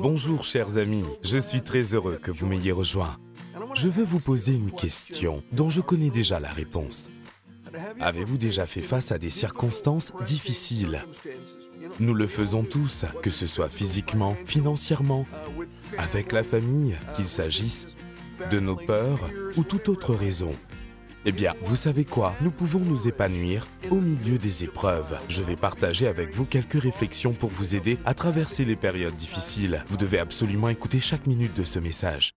Bonjour chers amis, je suis très heureux que vous m'ayez rejoint. Je veux vous poser une question dont je connais déjà la réponse. Avez-vous déjà fait face à des circonstances difficiles? Nous le faisons tous, que ce soit physiquement, financièrement, avec la famille, qu'il s'agisse de nos peurs ou toute autre raison. Eh bien, vous savez quoi? Nous pouvons nous épanouir au milieu des épreuves. Je vais partager avec vous quelques réflexions pour vous aider à traverser les périodes difficiles. Vous devez absolument écouter chaque minute de ce message.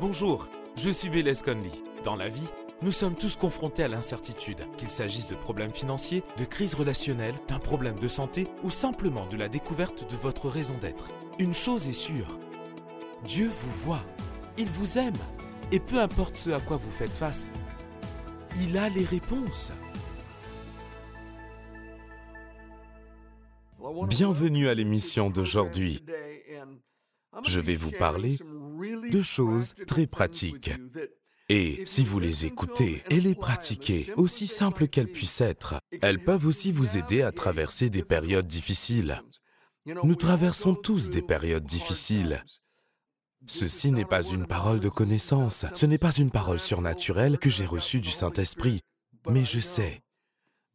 Bonjour, je suis Bélez Conley. Dans la vie, nous sommes tous confrontés à l'incertitude, qu'il s'agisse de problèmes financiers, de crises relationnelles, d'un problème de santé ou simplement de la découverte de votre raison d'être. Une chose est sûre, Dieu vous voit, il vous aime, et peu importe ce à quoi vous faites face, il a les réponses. Bienvenue à l'émission d'aujourd'hui. Je vais vous parler de choses très pratiques. Et si vous les écoutez et les pratiquez, aussi simples qu'elles puissent être, elles peuvent aussi vous aider à traverser des périodes difficiles. Nous traversons tous des périodes difficiles. Ceci n'est pas une parole de connaissance, ce n'est pas une parole surnaturelle que j'ai reçue du Saint-Esprit, mais je sais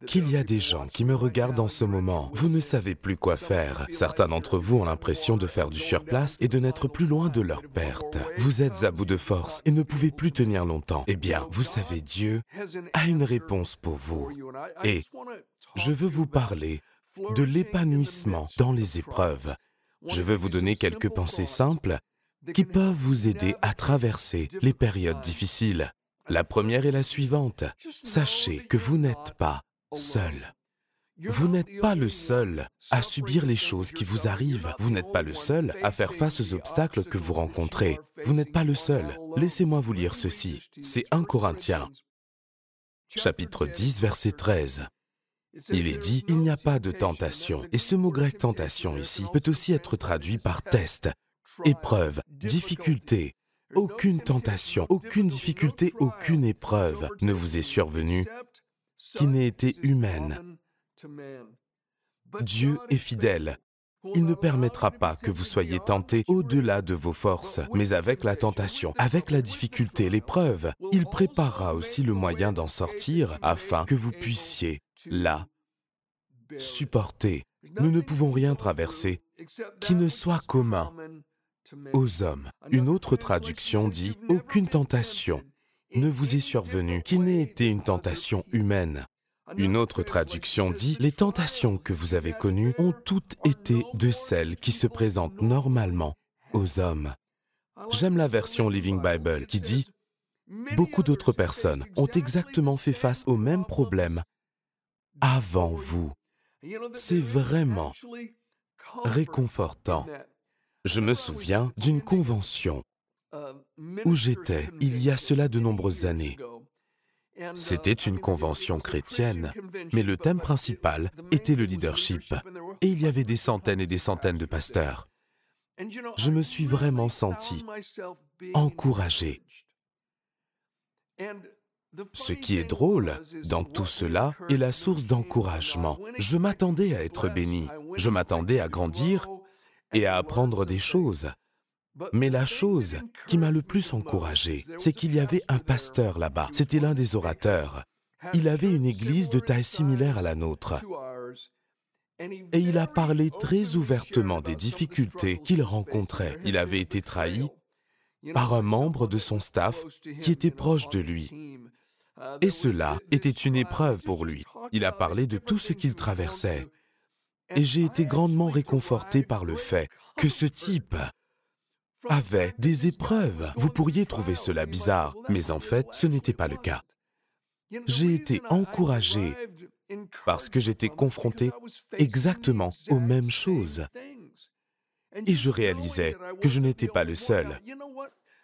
qu'il y a des gens qui me regardent en ce moment. Vous ne savez plus quoi faire. Certains d'entre vous ont l'impression de faire du surplace et de n'être plus loin de leur perte. Vous êtes à bout de force et ne pouvez plus tenir longtemps. Eh bien, vous savez, Dieu a une réponse pour vous. Et je veux vous parler de l'épanouissement dans les épreuves. Je veux vous donner quelques pensées simples qui peuvent vous aider à traverser les périodes difficiles. La première est la suivante. Sachez que vous n'êtes pas seul. Vous n'êtes pas le seul à subir les choses qui vous arrivent. Vous n'êtes pas le seul à faire face aux obstacles que vous rencontrez. Vous n'êtes pas le seul. Laissez-moi vous lire ceci. C'est 1 Corinthiens, chapitre 10, verset 13. Il est dit, il n'y a pas de tentation. Et ce mot grec tentation ici peut aussi être traduit par test, épreuve, difficulté. Aucune tentation, aucune difficulté, aucune épreuve ne vous est survenue qui n'ait été humaine. Dieu est fidèle. Il ne permettra pas que vous soyez tentés au-delà de vos forces, mais avec la tentation, avec la difficulté, l'épreuve, il préparera aussi le moyen d'en sortir afin que vous puissiez, là, supporter. Nous ne pouvons rien traverser qui ne soit commun aux hommes. Une autre traduction dit ⁇ Aucune tentation ne vous est survenue qui n'ait été une tentation humaine. Une autre traduction dit ⁇ Les tentations que vous avez connues ont toutes été de celles qui se présentent normalement aux hommes. J'aime la version Living Bible qui dit ⁇ Beaucoup d'autres personnes ont exactement fait face aux mêmes problèmes avant vous. C'est vraiment réconfortant. Je me souviens d'une convention où j'étais il y a cela de nombreuses années. C'était une convention chrétienne, mais le thème principal était le leadership. Et il y avait des centaines et des centaines de pasteurs. Je me suis vraiment senti encouragé. Ce qui est drôle dans tout cela est la source d'encouragement. Je m'attendais à être béni, je m'attendais à grandir et à apprendre des choses. Mais la chose qui m'a le plus encouragé, c'est qu'il y avait un pasteur là-bas. C'était l'un des orateurs. Il avait une église de taille similaire à la nôtre. Et il a parlé très ouvertement des difficultés qu'il rencontrait. Il avait été trahi par un membre de son staff qui était proche de lui. Et cela était une épreuve pour lui. Il a parlé de tout ce qu'il traversait. Et j'ai été grandement réconforté par le fait que ce type avait des épreuves. Vous pourriez trouver cela bizarre, mais en fait, ce n'était pas le cas. J'ai été encouragé parce que j'étais confronté exactement aux mêmes choses. Et je réalisais que je n'étais pas le seul.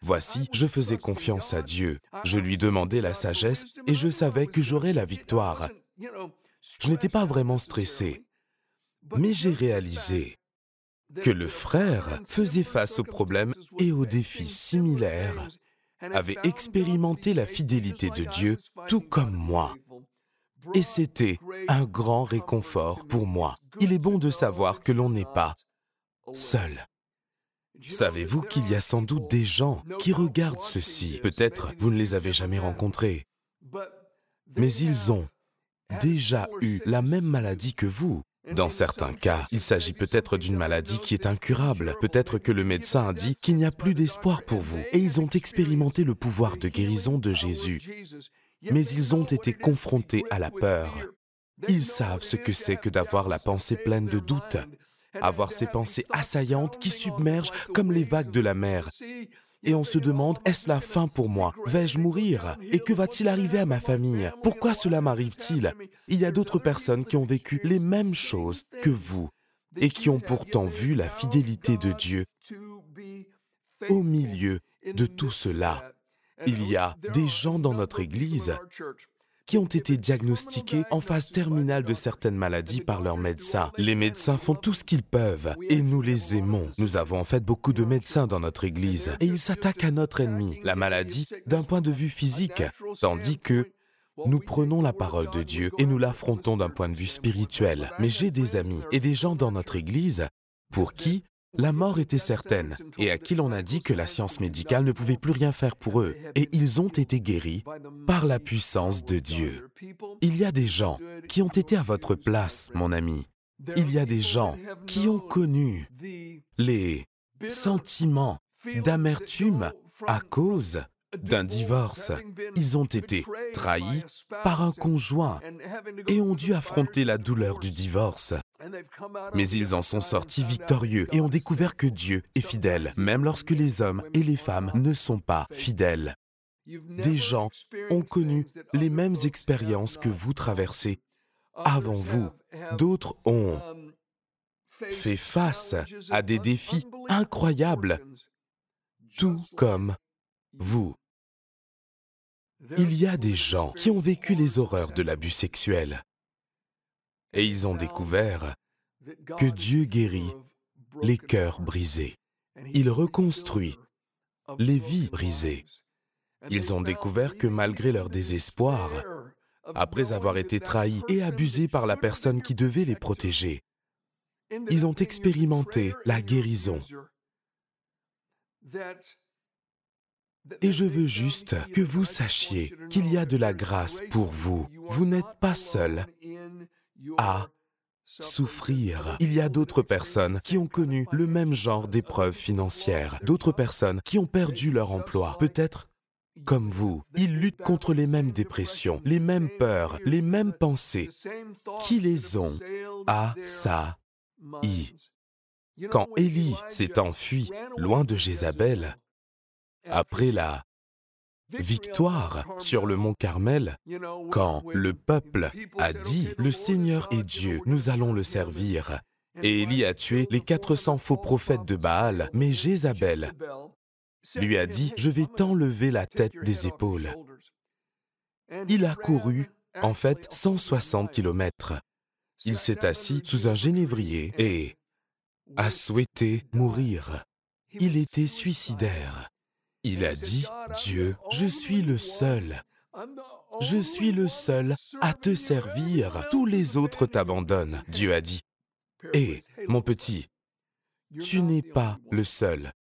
Voici, je faisais confiance à Dieu, je lui demandais la sagesse et je savais que j'aurais la victoire. Je n'étais pas vraiment stressé, mais j'ai réalisé que le frère faisait face aux problèmes et aux défis similaires, avait expérimenté la fidélité de Dieu tout comme moi. Et c'était un grand réconfort pour moi. Il est bon de savoir que l'on n'est pas seul. Savez-vous qu'il y a sans doute des gens qui regardent ceci? Peut-être vous ne les avez jamais rencontrés, mais ils ont déjà eu la même maladie que vous. Dans certains cas, il s'agit peut-être d'une maladie qui est incurable. Peut-être que le médecin a dit qu'il n'y a plus d'espoir pour vous. Et ils ont expérimenté le pouvoir de guérison de Jésus. Mais ils ont été confrontés à la peur. Ils savent ce que c'est que d'avoir la pensée pleine de doutes, avoir ces pensées assaillantes qui submergent comme les vagues de la mer et on se demande, est-ce la fin pour moi? Vais-je mourir? Et que va-t-il arriver à ma famille? Pourquoi cela m'arrive-t-il? Il y a d'autres personnes qui ont vécu les mêmes choses que vous et qui ont pourtant vu la fidélité de Dieu au milieu de tout cela. Il y a des gens dans notre Église qui ont été diagnostiqués en phase terminale de certaines maladies par leurs médecins. Les médecins font tout ce qu'ils peuvent et nous les aimons. Nous avons en fait beaucoup de médecins dans notre Église et ils s'attaquent à notre ennemi, la maladie, d'un point de vue physique, tandis que nous prenons la parole de Dieu et nous l'affrontons d'un point de vue spirituel. Mais j'ai des amis et des gens dans notre Église pour qui la mort était certaine et à qui l'on a dit que la science médicale ne pouvait plus rien faire pour eux. Et ils ont été guéris par la puissance de Dieu. Il y a des gens qui ont été à votre place, mon ami. Il y a des gens qui ont connu les sentiments d'amertume à cause d'un divorce. Ils ont été trahis par un conjoint et ont dû affronter la douleur du divorce. Mais ils en sont sortis victorieux et ont découvert que Dieu est fidèle, même lorsque les hommes et les femmes ne sont pas fidèles. Des gens ont connu les mêmes expériences que vous traversez avant vous. D'autres ont fait face à des défis incroyables, tout comme vous. Il y a des gens qui ont vécu les horreurs de l'abus sexuel et ils ont découvert que Dieu guérit les cœurs brisés. Il reconstruit les vies brisées. Ils ont découvert que malgré leur désespoir, après avoir été trahis et abusés par la personne qui devait les protéger, ils ont expérimenté la guérison. Et je veux juste que vous sachiez qu'il y a de la grâce pour vous. Vous n'êtes pas seul à souffrir. Il y a d'autres personnes qui ont connu le même genre d'épreuves financières, d'autres personnes qui ont perdu leur emploi, peut-être comme vous. Ils luttent contre les mêmes dépressions, les mêmes peurs, les mêmes pensées qui les ont à ça. Quand Élie s'est enfui loin de Jézabel, après la victoire sur le mont Carmel, quand le peuple a dit ⁇ Le Seigneur est Dieu, nous allons le servir ⁇ et Élie a tué les 400 faux prophètes de Baal, mais Jézabel lui a dit ⁇ Je vais t'enlever la tête des épaules ⁇ Il a couru, en fait, 160 kilomètres. Il s'est assis sous un génévrier et a souhaité mourir. Il était suicidaire. Il a dit, Dieu, je suis le seul. Je suis le seul à te servir. Tous les autres t'abandonnent. Dieu a dit, Hé, mon petit, tu n'es pas le seul.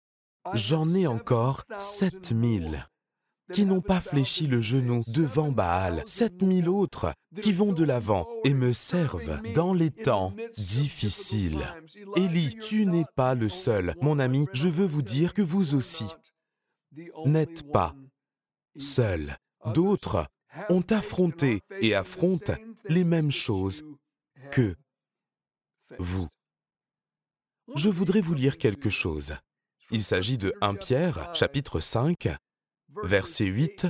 J'en ai encore sept mille qui n'ont pas fléchi le genou devant Baal, sept mille autres qui vont de l'avant et me servent dans les temps difficiles. Élie, tu n'es pas le seul. Mon ami, je veux vous dire que vous aussi, n'êtes pas seul. D'autres ont affronté et affrontent les mêmes choses que vous. Je voudrais vous lire quelque chose. Il s'agit de 1 Pierre, chapitre 5, versets 8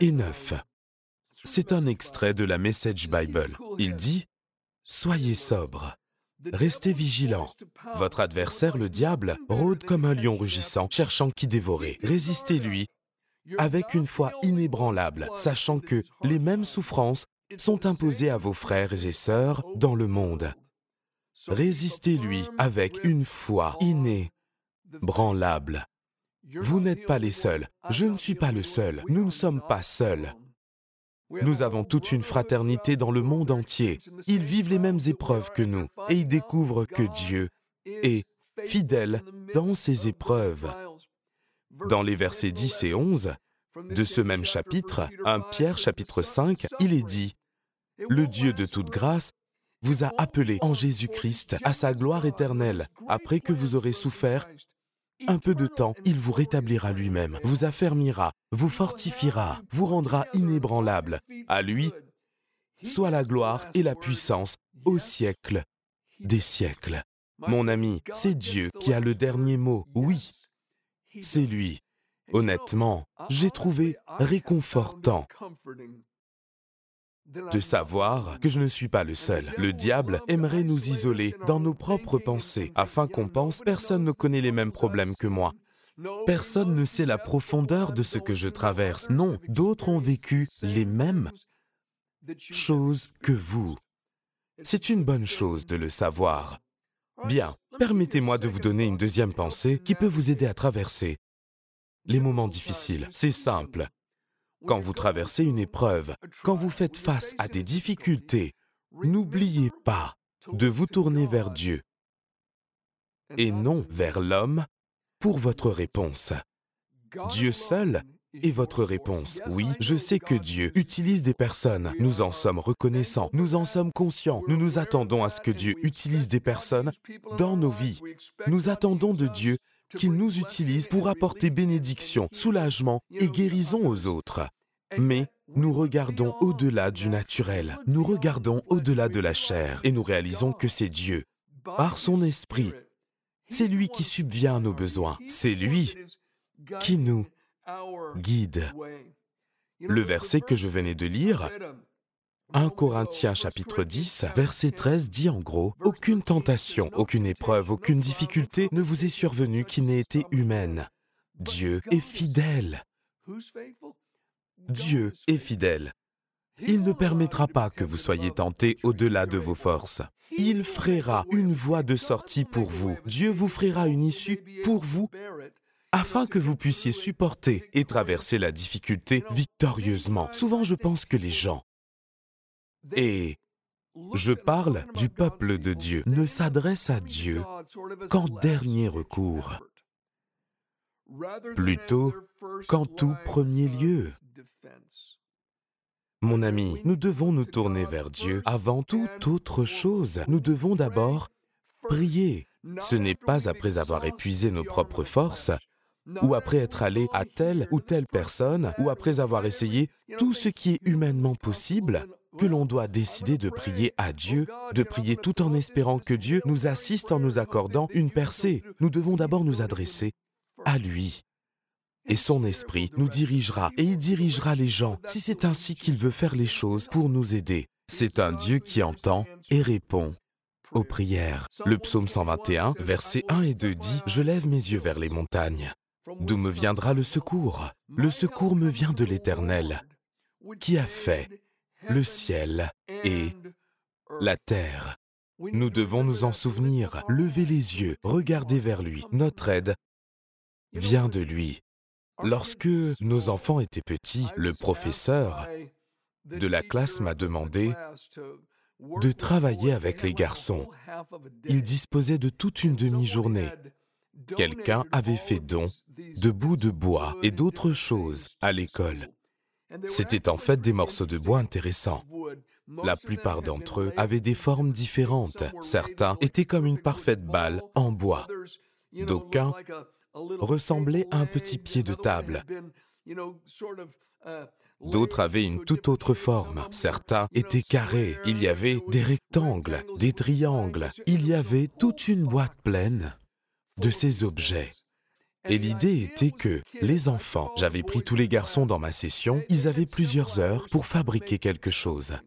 et 9. C'est un extrait de la Message Bible. Il dit, Soyez sobre, Restez vigilants. Votre adversaire, le diable, rôde comme un lion rugissant, cherchant qui dévorer. Résistez-lui avec une foi inébranlable, sachant que les mêmes souffrances sont imposées à vos frères et sœurs dans le monde. Résistez-lui avec une foi inébranlable. Vous n'êtes pas les seuls. Je ne suis pas le seul. Nous ne sommes pas seuls. Nous avons toute une fraternité dans le monde entier. Ils vivent les mêmes épreuves que nous et ils découvrent que Dieu est fidèle dans ces épreuves. Dans les versets 10 et 11 de ce même chapitre, 1 Pierre chapitre 5, il est dit, Le Dieu de toute grâce vous a appelé en Jésus-Christ à sa gloire éternelle, après que vous aurez souffert un peu de temps, il vous rétablira lui-même, vous affermira, vous fortifiera, vous rendra inébranlable. À lui, soit la gloire et la puissance au siècle des siècles. Mon ami, c'est Dieu qui a le dernier mot, oui, c'est lui. Honnêtement, j'ai trouvé réconfortant de savoir que je ne suis pas le seul. Le diable aimerait nous isoler dans nos propres pensées afin qu'on pense personne ne connaît les mêmes problèmes que moi. Personne ne sait la profondeur de ce que je traverse. Non, d'autres ont vécu les mêmes choses que vous. C'est une bonne chose de le savoir. Bien, permettez-moi de vous donner une deuxième pensée qui peut vous aider à traverser les moments difficiles. C'est simple. Quand vous traversez une épreuve, quand vous faites face à des difficultés, n'oubliez pas de vous tourner vers Dieu et non vers l'homme pour votre réponse. Dieu seul est votre réponse. Oui, je sais que Dieu utilise des personnes. Nous en sommes reconnaissants, nous en sommes conscients. Nous nous attendons à ce que Dieu utilise des personnes dans nos vies. Nous attendons de Dieu qu'il nous utilise pour apporter bénédiction, soulagement et guérison aux autres. Mais nous regardons au-delà du naturel, nous regardons au-delà de la chair et nous réalisons que c'est Dieu, par son esprit. C'est lui qui subvient à nos besoins, c'est lui qui nous guide. Le verset que je venais de lire 1 Corinthiens chapitre 10, verset 13 dit en gros, Aucune tentation, aucune épreuve, aucune difficulté ne vous est survenue qui n'ait été humaine. Dieu est fidèle. Dieu est fidèle. Il ne permettra pas que vous soyez tentés au-delà de vos forces. Il frayera une voie de sortie pour vous. Dieu vous frayera une issue pour vous afin que vous puissiez supporter et traverser la difficulté victorieusement. Souvent, je pense que les gens et je parle du peuple de Dieu, ne s'adresse à Dieu qu'en dernier recours, plutôt qu'en tout premier lieu. Mon ami, nous devons nous tourner vers Dieu avant toute autre chose. Nous devons d'abord prier. Ce n'est pas après avoir épuisé nos propres forces, ou après être allé à telle ou telle personne, ou après avoir essayé tout ce qui est humainement possible, que l'on doit décider de prier à Dieu, de prier tout en espérant que Dieu nous assiste en nous accordant une percée. Nous devons d'abord nous adresser à lui. Et son esprit nous dirigera et il dirigera les gens si c'est ainsi qu'il veut faire les choses pour nous aider. C'est un Dieu qui entend et répond aux prières. Le psaume 121, versets 1 et 2 dit, Je lève mes yeux vers les montagnes. D'où me viendra le secours? Le secours me vient de l'Éternel, qui a fait le ciel et la terre. Nous devons nous en souvenir, lever les yeux, regarder vers lui. Notre aide vient de lui. Lorsque nos enfants étaient petits, le professeur de la classe m'a demandé de travailler avec les garçons. Il disposait de toute une demi-journée. Quelqu'un avait fait don de bouts de bois et d'autres choses à l'école. C'étaient en fait des morceaux de bois intéressants. La plupart d'entre eux avaient des formes différentes. Certains étaient comme une parfaite balle en bois. D'aucuns ressemblaient à un petit pied de table. D'autres avaient une toute autre forme. Certains étaient carrés. Il y avait des rectangles, des triangles. Il y avait toute une boîte pleine de ces objets. Et l'idée était que les enfants, j'avais pris tous les garçons dans ma session, ils avaient plusieurs heures pour fabriquer quelque chose.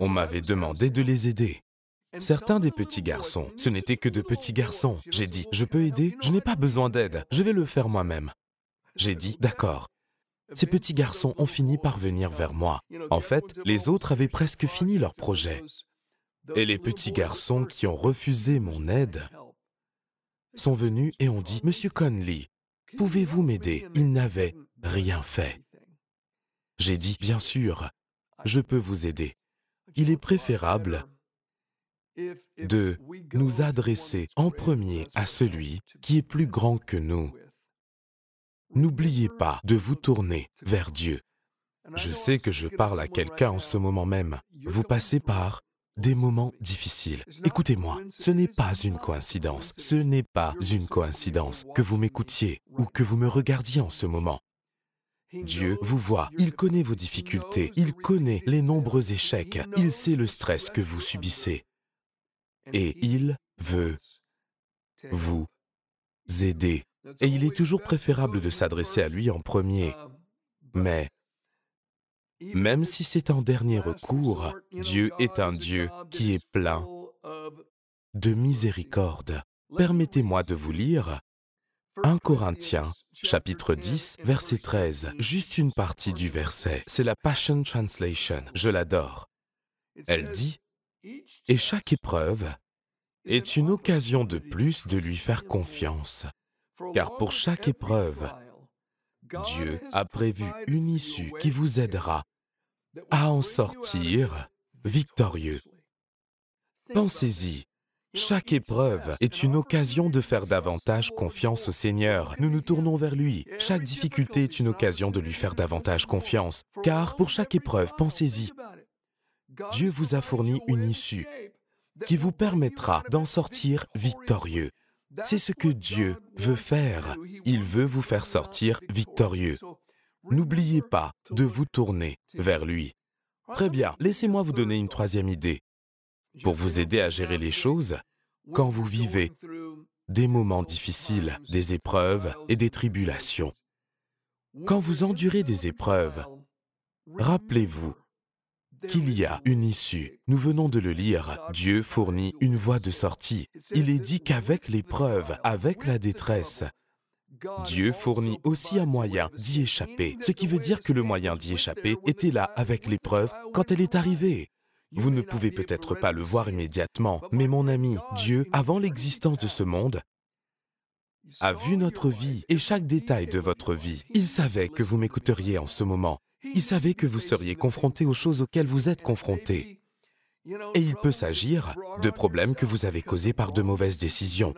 On m'avait demandé de les aider. Certains des petits garçons, ce n'étaient que de petits garçons. J'ai dit, je peux aider Je n'ai pas besoin d'aide, je vais le faire moi-même. J'ai dit, d'accord. Ces petits garçons ont fini par venir vers moi. En fait, les autres avaient presque fini leur projet. Et les petits garçons qui ont refusé mon aide sont venus et ont dit, Monsieur Conley, pouvez-vous m'aider? Il n'avait rien fait. J'ai dit, bien sûr, je peux vous aider. Il est préférable de nous adresser en premier à celui qui est plus grand que nous. N'oubliez pas de vous tourner vers Dieu. Je sais que je parle à quelqu'un en ce moment même. Vous passez par des moments difficiles. Écoutez-moi, ce n'est pas une coïncidence, ce n'est pas une coïncidence que vous m'écoutiez ou que vous me regardiez en ce moment. Dieu vous voit, il connaît vos difficultés, il connaît les nombreux échecs, il sait le stress que vous subissez. Et il veut vous aider. Et il est toujours préférable de s'adresser à lui en premier. Mais même si c'est en dernier recours, Dieu est un Dieu qui est plein de miséricorde. Permettez-moi de vous lire 1 Corinthiens, chapitre 10, verset 13, juste une partie du verset. C'est la Passion Translation, je l'adore. Elle dit, Et chaque épreuve est une occasion de plus de lui faire confiance, car pour chaque épreuve, Dieu a prévu une issue qui vous aidera à en sortir victorieux. Pensez-y, chaque épreuve est une occasion de faire davantage confiance au Seigneur. Nous nous tournons vers lui. Chaque difficulté est une occasion de lui faire davantage confiance. Car pour chaque épreuve, pensez-y, Dieu vous a fourni une issue qui vous permettra d'en sortir victorieux. C'est ce que Dieu veut faire. Il veut vous faire sortir victorieux. N'oubliez pas de vous tourner vers lui. Très bien, laissez-moi vous donner une troisième idée. Pour vous aider à gérer les choses, quand vous vivez des moments difficiles, des épreuves et des tribulations. Quand vous endurez des épreuves, rappelez-vous qu'il y a une issue. Nous venons de le lire. Dieu fournit une voie de sortie. Il est dit qu'avec l'épreuve, avec la détresse, Dieu fournit aussi un moyen d'y échapper, ce qui veut dire que le moyen d'y échapper était là avec l'épreuve quand elle est arrivée. Vous ne pouvez peut-être pas le voir immédiatement, mais mon ami, Dieu, avant l'existence de ce monde, a vu notre vie et chaque détail de votre vie. Il savait que vous m'écouteriez en ce moment. Il savait que vous seriez confronté aux choses auxquelles vous êtes confronté. Et il peut s'agir de problèmes que vous avez causés par de mauvaises décisions.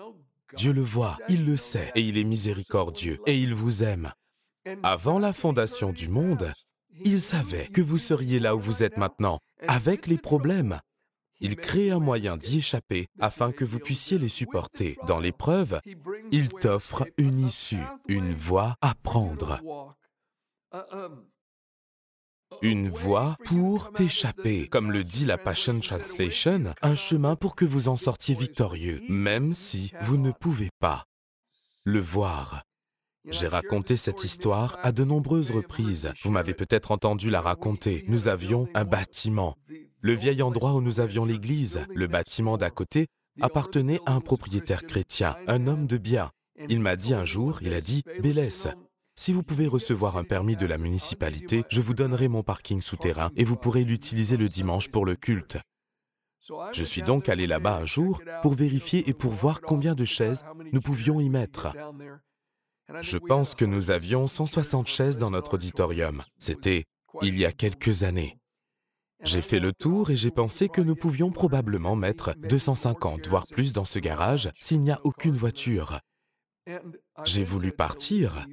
Dieu le voit, il le sait, et il est miséricordieux, et il vous aime. Avant la fondation du monde, il savait que vous seriez là où vous êtes maintenant, avec les problèmes. Il crée un moyen d'y échapper afin que vous puissiez les supporter. Dans l'épreuve, il t'offre une issue, une voie à prendre. Une voie pour t'échapper, comme le dit la Passion Translation, un chemin pour que vous en sortiez victorieux, même si vous ne pouvez pas le voir. J'ai raconté cette histoire à de nombreuses reprises. Vous m'avez peut-être entendu la raconter. Nous avions un bâtiment. Le vieil endroit où nous avions l'église, le bâtiment d'à côté, appartenait à un propriétaire chrétien, un homme de bien. Il m'a dit un jour, il a dit, Bélès, si vous pouvez recevoir un permis de la municipalité, je vous donnerai mon parking souterrain et vous pourrez l'utiliser le dimanche pour le culte. Je suis donc allé là-bas un jour pour vérifier et pour voir combien de chaises nous pouvions y mettre. Je pense que nous avions 160 chaises dans notre auditorium. C'était il y a quelques années. J'ai fait le tour et j'ai pensé que nous pouvions probablement mettre 250, voire plus dans ce garage s'il n'y a aucune voiture. J'ai voulu partir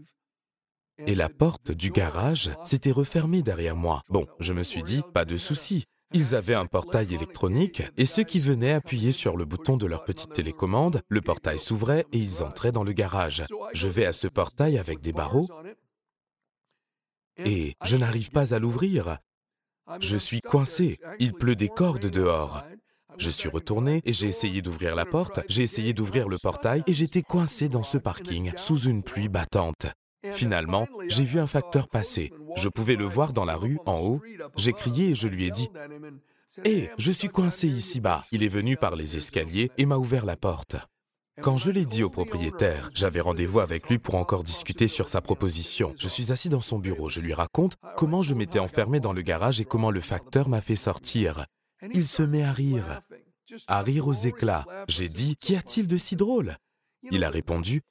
et la porte du garage s'était refermée derrière moi. Bon, je me suis dit, pas de souci, ils avaient un portail électronique et ceux qui venaient appuyer sur le bouton de leur petite télécommande, le portail s'ouvrait et ils entraient dans le garage. Je vais à ce portail avec des barreaux et je n'arrive pas à l'ouvrir. Je suis coincé, il pleut des cordes dehors. Je suis retourné et j'ai essayé d'ouvrir la porte, j'ai essayé d'ouvrir le portail et j'étais coincé dans ce parking sous une pluie battante. Finalement, j'ai vu un facteur passer. Je pouvais le voir dans la rue, en haut. J'ai crié et je lui ai dit Hé, je suis coincé ici-bas. Il est venu par les escaliers et m'a ouvert la porte. Quand je l'ai dit au propriétaire, j'avais rendez-vous avec lui pour encore discuter sur sa proposition. Je suis assis dans son bureau, je lui raconte comment je m'étais enfermé dans le garage et comment le facteur m'a fait sortir. Il se met à rire, à rire aux éclats. J'ai dit, qu'y a-t-il de si drôle? Il a répondu,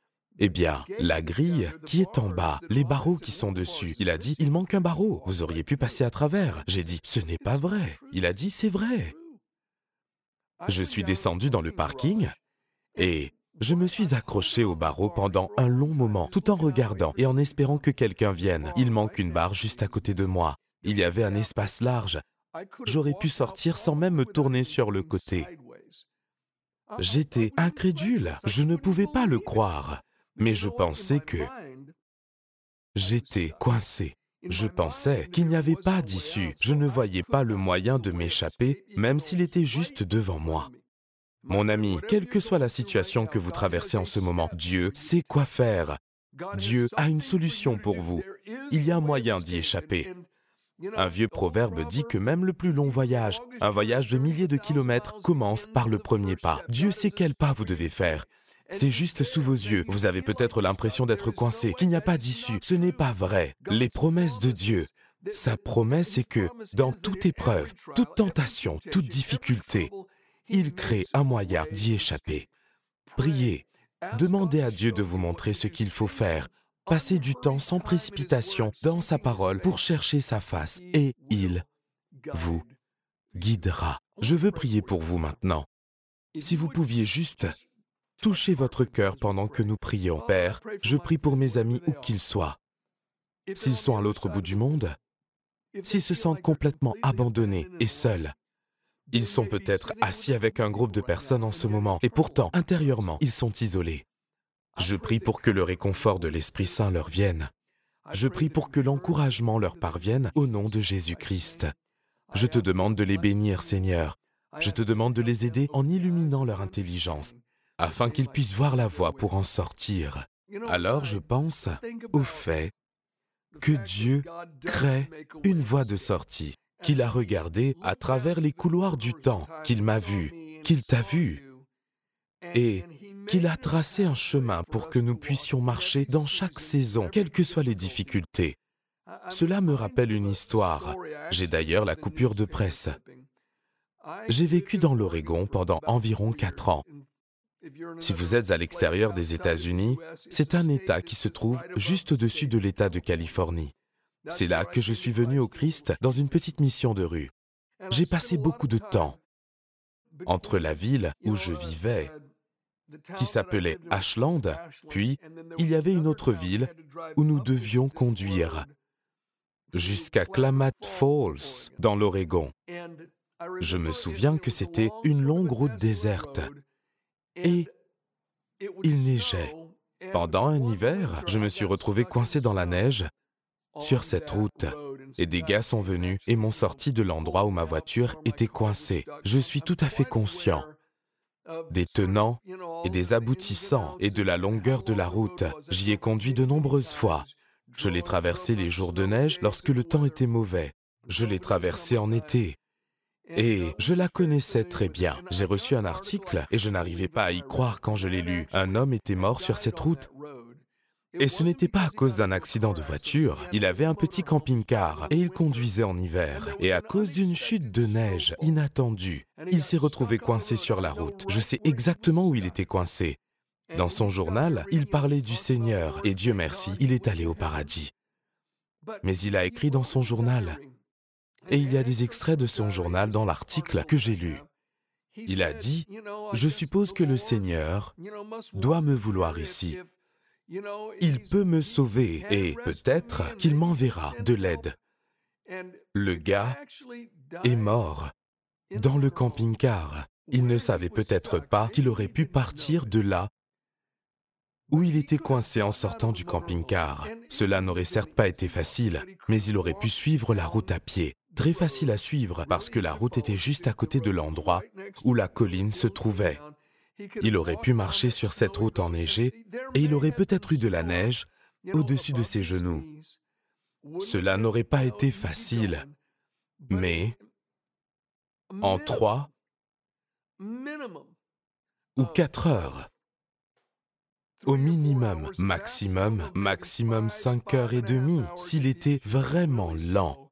eh bien, la grille qui est en bas, les barreaux qui sont dessus. Il a dit, il manque un barreau, vous auriez pu passer à travers. J'ai dit, ce n'est pas vrai. Il a dit, c'est vrai. Je suis descendu dans le parking et je me suis accroché au barreau pendant un long moment, tout en regardant et en espérant que quelqu'un vienne. Il manque une barre juste à côté de moi. Il y avait un espace large. J'aurais pu sortir sans même me tourner sur le côté. J'étais incrédule, je ne pouvais pas le croire, mais je pensais que j'étais coincé. Je pensais qu'il n'y avait pas d'issue, je ne voyais pas le moyen de m'échapper, même s'il était juste devant moi. Mon ami, quelle que soit la situation que vous traversez en ce moment, Dieu sait quoi faire. Dieu a une solution pour vous. Il y a un moyen d'y échapper. Un vieux proverbe dit que même le plus long voyage, un voyage de milliers de kilomètres, commence par le premier pas. Dieu sait quel pas vous devez faire. C'est juste sous vos yeux. Vous avez peut-être l'impression d'être coincé, qu'il n'y a pas d'issue. Ce n'est pas vrai. Les promesses de Dieu. Sa promesse est que dans toute épreuve, toute tentation, toute difficulté, il crée un moyen d'y échapper. Priez. Demandez à Dieu de vous montrer ce qu'il faut faire. Passez du temps sans précipitation dans sa parole pour chercher sa face et il vous guidera. Je veux prier pour vous maintenant. Si vous pouviez juste toucher votre cœur pendant que nous prions. Père, je prie pour mes amis où qu'ils soient. S'ils sont à l'autre bout du monde, s'ils se sentent complètement abandonnés et seuls, ils sont peut-être assis avec un groupe de personnes en ce moment, et pourtant, intérieurement, ils sont isolés. Je prie pour que le réconfort de l'Esprit Saint leur vienne. Je prie pour que l'encouragement leur parvienne au nom de Jésus-Christ. Je te demande de les bénir, Seigneur. Je te demande de les aider en illuminant leur intelligence, afin qu'ils puissent voir la voie pour en sortir. Alors je pense au fait que Dieu crée une voie de sortie qu'il a regardé à travers les couloirs du temps, qu'il m'a vu, qu'il t'a vu, et qu'il a tracé un chemin pour que nous puissions marcher dans chaque saison, quelles que soient les difficultés. Cela me rappelle une histoire. J'ai d'ailleurs la coupure de presse. J'ai vécu dans l'Oregon pendant environ quatre ans. Si vous êtes à l'extérieur des États-Unis, c'est un État qui se trouve juste au-dessus de l'État de Californie. C'est là que je suis venu au Christ dans une petite mission de rue. J'ai passé beaucoup de temps entre la ville où je vivais, qui s'appelait Ashland, puis il y avait une autre ville où nous devions conduire jusqu'à Klamath Falls, dans l'Oregon. Je me souviens que c'était une longue route déserte et il neigeait. Pendant un hiver, je me suis retrouvé coincé dans la neige sur cette route. Et des gars sont venus et m'ont sorti de l'endroit où ma voiture était coincée. Je suis tout à fait conscient des tenants et des aboutissants et de la longueur de la route. J'y ai conduit de nombreuses fois. Je l'ai traversé les jours de neige lorsque le temps était mauvais. Je l'ai traversé en été. Et je la connaissais très bien. J'ai reçu un article et je n'arrivais pas à y croire quand je l'ai lu. Un homme était mort sur cette route. Et ce n'était pas à cause d'un accident de voiture. Il avait un petit camping-car et il conduisait en hiver. Et à cause d'une chute de neige inattendue, il s'est retrouvé coincé sur la route. Je sais exactement où il était coincé. Dans son journal, il parlait du Seigneur et Dieu merci, il est allé au paradis. Mais il a écrit dans son journal, et il y a des extraits de son journal dans l'article que j'ai lu. Il a dit, Je suppose que le Seigneur doit me vouloir ici il peut me sauver et peut-être qu'il m'enverra de l'aide. Le gars est mort dans le camping-car. Il ne savait peut-être pas qu'il aurait pu partir de là où il était coincé en sortant du camping-car. Cela n'aurait certes pas été facile, mais il aurait pu suivre la route à pied. Très facile à suivre parce que la route était juste à côté de l'endroit où la colline se trouvait. Il aurait pu marcher sur cette route enneigée et il aurait peut-être eu de la neige au-dessus de ses genoux. Cela n'aurait pas été facile, mais en trois ou quatre heures, au minimum, maximum, maximum cinq heures et demie, s'il était vraiment lent,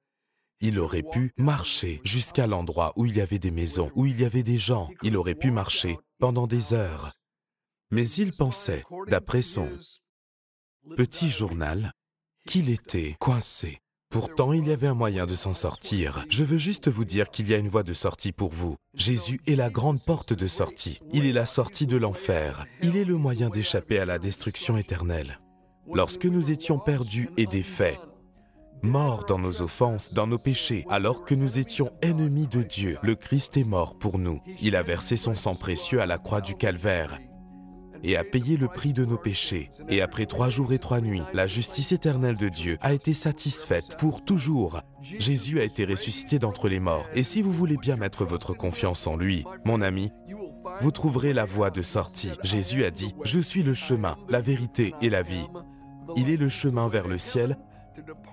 il aurait pu marcher jusqu'à l'endroit où il y avait des maisons, où il y avait des gens. Il aurait pu marcher pendant des heures. Mais il pensait, d'après son petit journal, qu'il était coincé Pourtant, il y avait un moyen de s'en sortir. Je veux juste vous dire qu'il y a une voie de sortie pour vous. Jésus est la grande porte de sortie. Il est la sortie de l'enfer. Il est le moyen d'échapper à la destruction éternelle. Lorsque nous étions perdus et défaits, morts dans nos offenses, dans nos péchés, alors que nous étions ennemis de Dieu, le Christ est mort pour nous. Il a versé son sang précieux à la croix du calvaire et a payé le prix de nos péchés. Et après trois jours et trois nuits, la justice éternelle de Dieu a été satisfaite pour toujours. Jésus a été ressuscité d'entre les morts. Et si vous voulez bien mettre votre confiance en lui, mon ami, vous trouverez la voie de sortie. Jésus a dit, Je suis le chemin, la vérité et la vie. Il est le chemin vers le ciel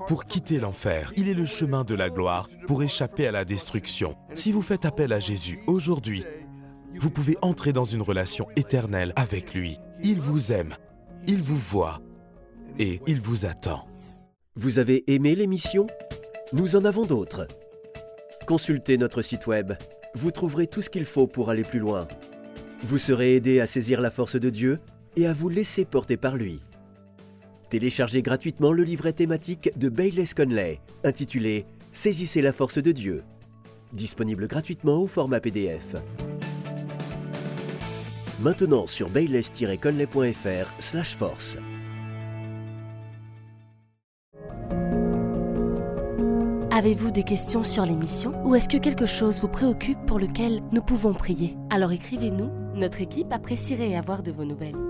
pour quitter l'enfer. Il est le chemin de la gloire pour échapper à la destruction. Si vous faites appel à Jésus aujourd'hui, vous pouvez entrer dans une relation éternelle avec lui. Il vous aime, il vous voit et il vous attend. Vous avez aimé l'émission? Nous en avons d'autres. Consultez notre site web. Vous trouverez tout ce qu'il faut pour aller plus loin. Vous serez aidé à saisir la force de Dieu et à vous laisser porter par lui. Téléchargez gratuitement le livret thématique de Bayless Conley, intitulé Saisissez la force de Dieu. Disponible gratuitement au format PDF maintenant sur bayless-conley.fr force. Avez-vous des questions sur l'émission ou est-ce que quelque chose vous préoccupe pour lequel nous pouvons prier? Alors écrivez-nous, notre équipe apprécierait avoir de vos nouvelles.